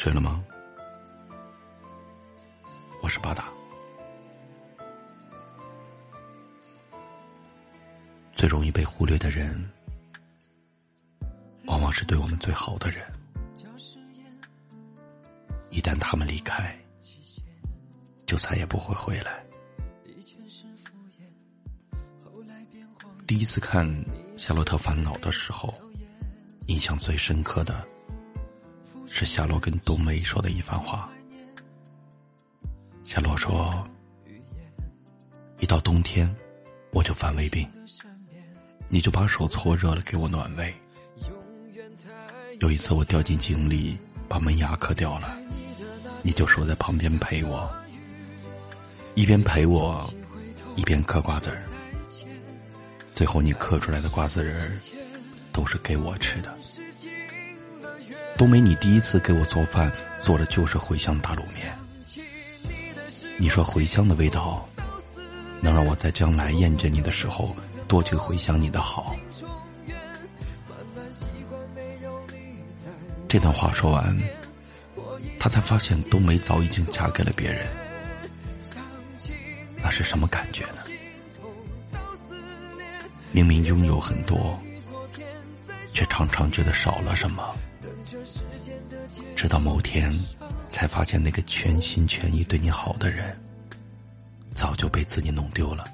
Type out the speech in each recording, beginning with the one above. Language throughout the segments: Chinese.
睡了吗？我是巴达。最容易被忽略的人，往往是对我们最好的人。一旦他们离开，就再也不会回来。第一次看《夏洛特烦恼》的时候，印象最深刻的。是夏洛跟冬梅说的一番话。夏洛说：“一到冬天，我就犯胃病，你就把手搓热了给我暖胃。有一次我掉进井里，把门牙磕掉了，你就守在旁边陪我，一边陪我，一边嗑瓜子儿。最后你嗑出来的瓜子仁儿，都是给我吃的。”冬梅，你第一次给我做饭，做的就是茴香打卤面。你说茴香的味道，能让我在将来厌倦你的时候，多去回想你的好。这段话说完，他才发现冬梅早已经嫁给了别人。那是什么感觉呢？明明拥有很多，却常常觉得少了什么。直到某天，才发现那个全心全意对你好的人，早就被自己弄丢了。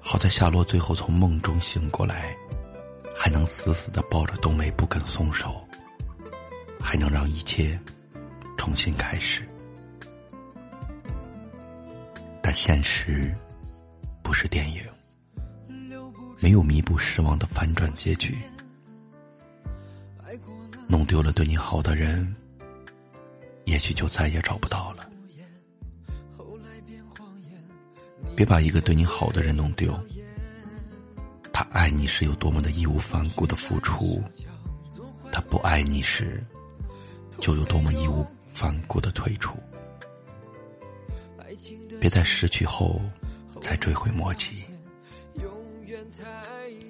好在夏洛最后从梦中醒过来，还能死死的抱着冬梅不肯松手，还能让一切重新开始。但现实不是电影，没有弥补失望的反转结局。弄丢了对你好的人，也许就再也找不到了。别把一个对你好的人弄丢。他爱你是有多么的义无反顾的付出，他不爱你时，就有多么义无反顾的退出。别在失去后才追悔莫及。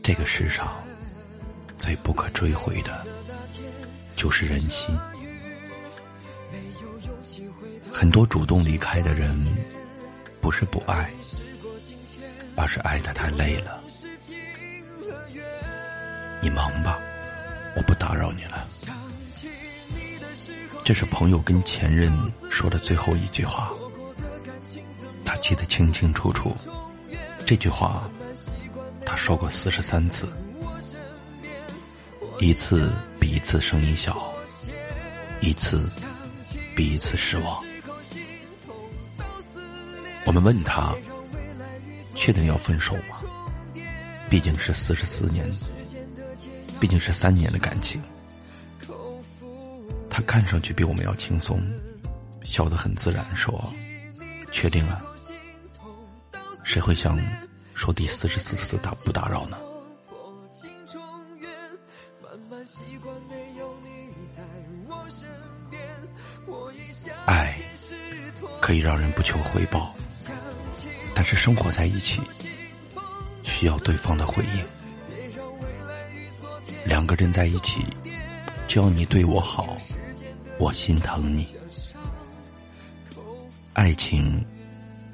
这个世上最不可追回的。就是人心。很多主动离开的人，不是不爱，而是爱的太累了。你忙吧，我不打扰你了。这是朋友跟前任说的最后一句话，他记得清清楚楚。这句话，说过四十三次，一次。比一次声音小，一次比一次失望。我们问他：“确定要分手吗？”毕竟是四十四年，毕竟是三年的感情。他看上去比我们要轻松，笑得很自然，说：“确定了。”谁会想说第四十四次打不打扰呢？爱可以让人不求回报，但是生活在一起需要对方的回应。两个人在一起，只要你对我好，我心疼你。爱情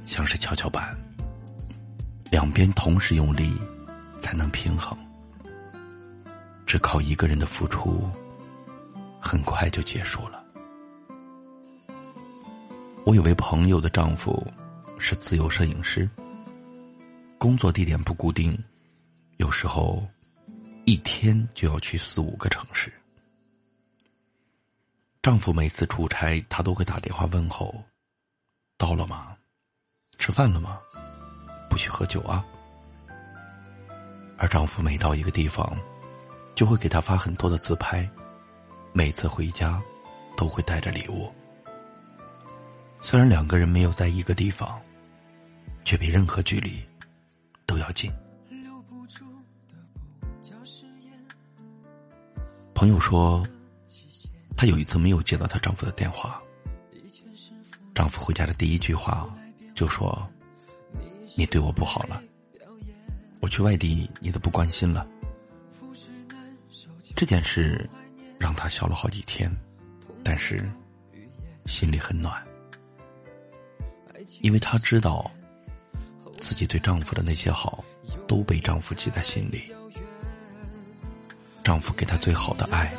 像是跷跷板，两边同时用力才能平衡。只靠一个人的付出，很快就结束了。我有位朋友的丈夫是自由摄影师，工作地点不固定，有时候一天就要去四五个城市。丈夫每次出差，她都会打电话问候：“到了吗？吃饭了吗？不许喝酒啊。”而丈夫每到一个地方，就会给她发很多的自拍，每次回家都会带着礼物。虽然两个人没有在一个地方，却比任何距离都要近。朋友说，她有一次没有接到她丈夫的电话，丈夫回家的第一句话就说：“你对我不好了，我去外地你都不关心了。”这件事让她笑了好几天，但是心里很暖，因为她知道自己对丈夫的那些好都被丈夫记在心里。丈夫给她最好的爱，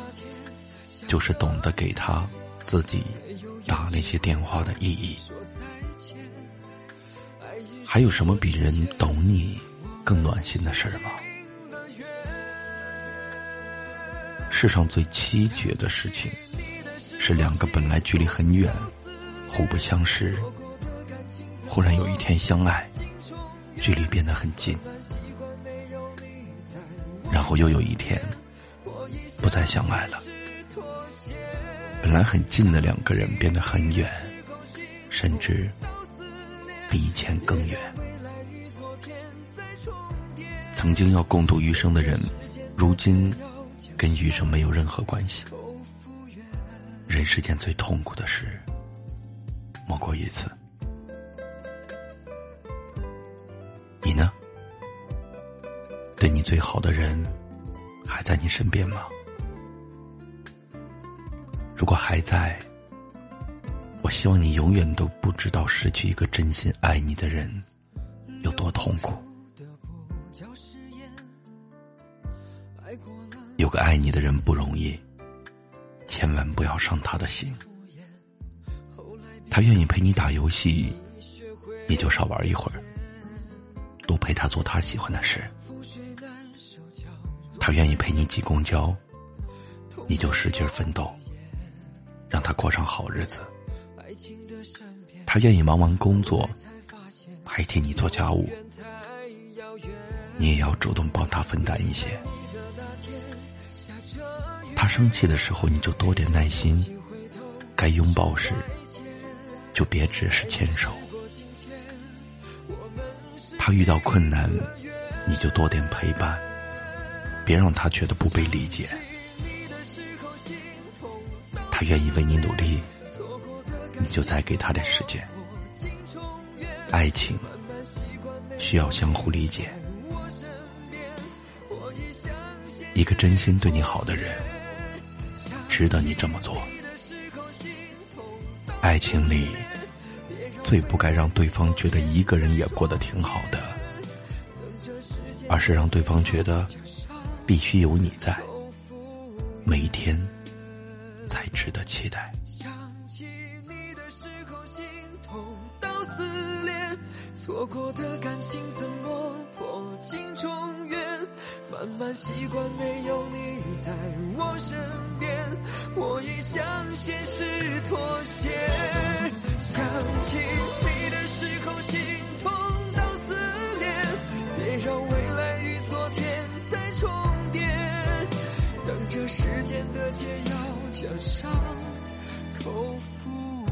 就是懂得给她自己打那些电话的意义。还有什么比人懂你更暖心的事儿吗？世上最凄绝的事情，是两个本来距离很远、互不相识，忽然有一天相爱，距离变得很近，然后又有一天不再相爱了。本来很近的两个人变得很远，甚至比以前更远。曾经要共度余生的人，如今。跟余生没有任何关系。人世间最痛苦的事，莫过于此。你呢？对你最好的人，还在你身边吗？如果还在，我希望你永远都不知道失去一个真心爱你的人有多痛苦。有个爱你的人不容易，千万不要伤他的心。他愿意陪你打游戏，你就少玩一会儿，多陪他做他喜欢的事。他愿意陪你挤公交，你就使劲奋斗，让他过上好日子。愿意忙完工作，还替你做家务，你也要主动帮他分担一些。他生气的时候，你就多点耐心；该拥抱时，就别只是牵手。他遇到困难，你就多点陪伴，别让他觉得不被理解。他愿意为你努力，就再给他点时间。爱情需要相互理解。一个真心对你好的人，值得你这么做。爱情里最不该让对方觉得一个人也过得挺好的，而是让对方觉得必须有你在，每一天才值得期待。错过的感情怎么破镜重圆？慢慢习惯没有你在我身边，我已向现实妥协。想起你的时候心痛到撕裂，别让未来与昨天再重叠。等着时间的解药，将伤口敷。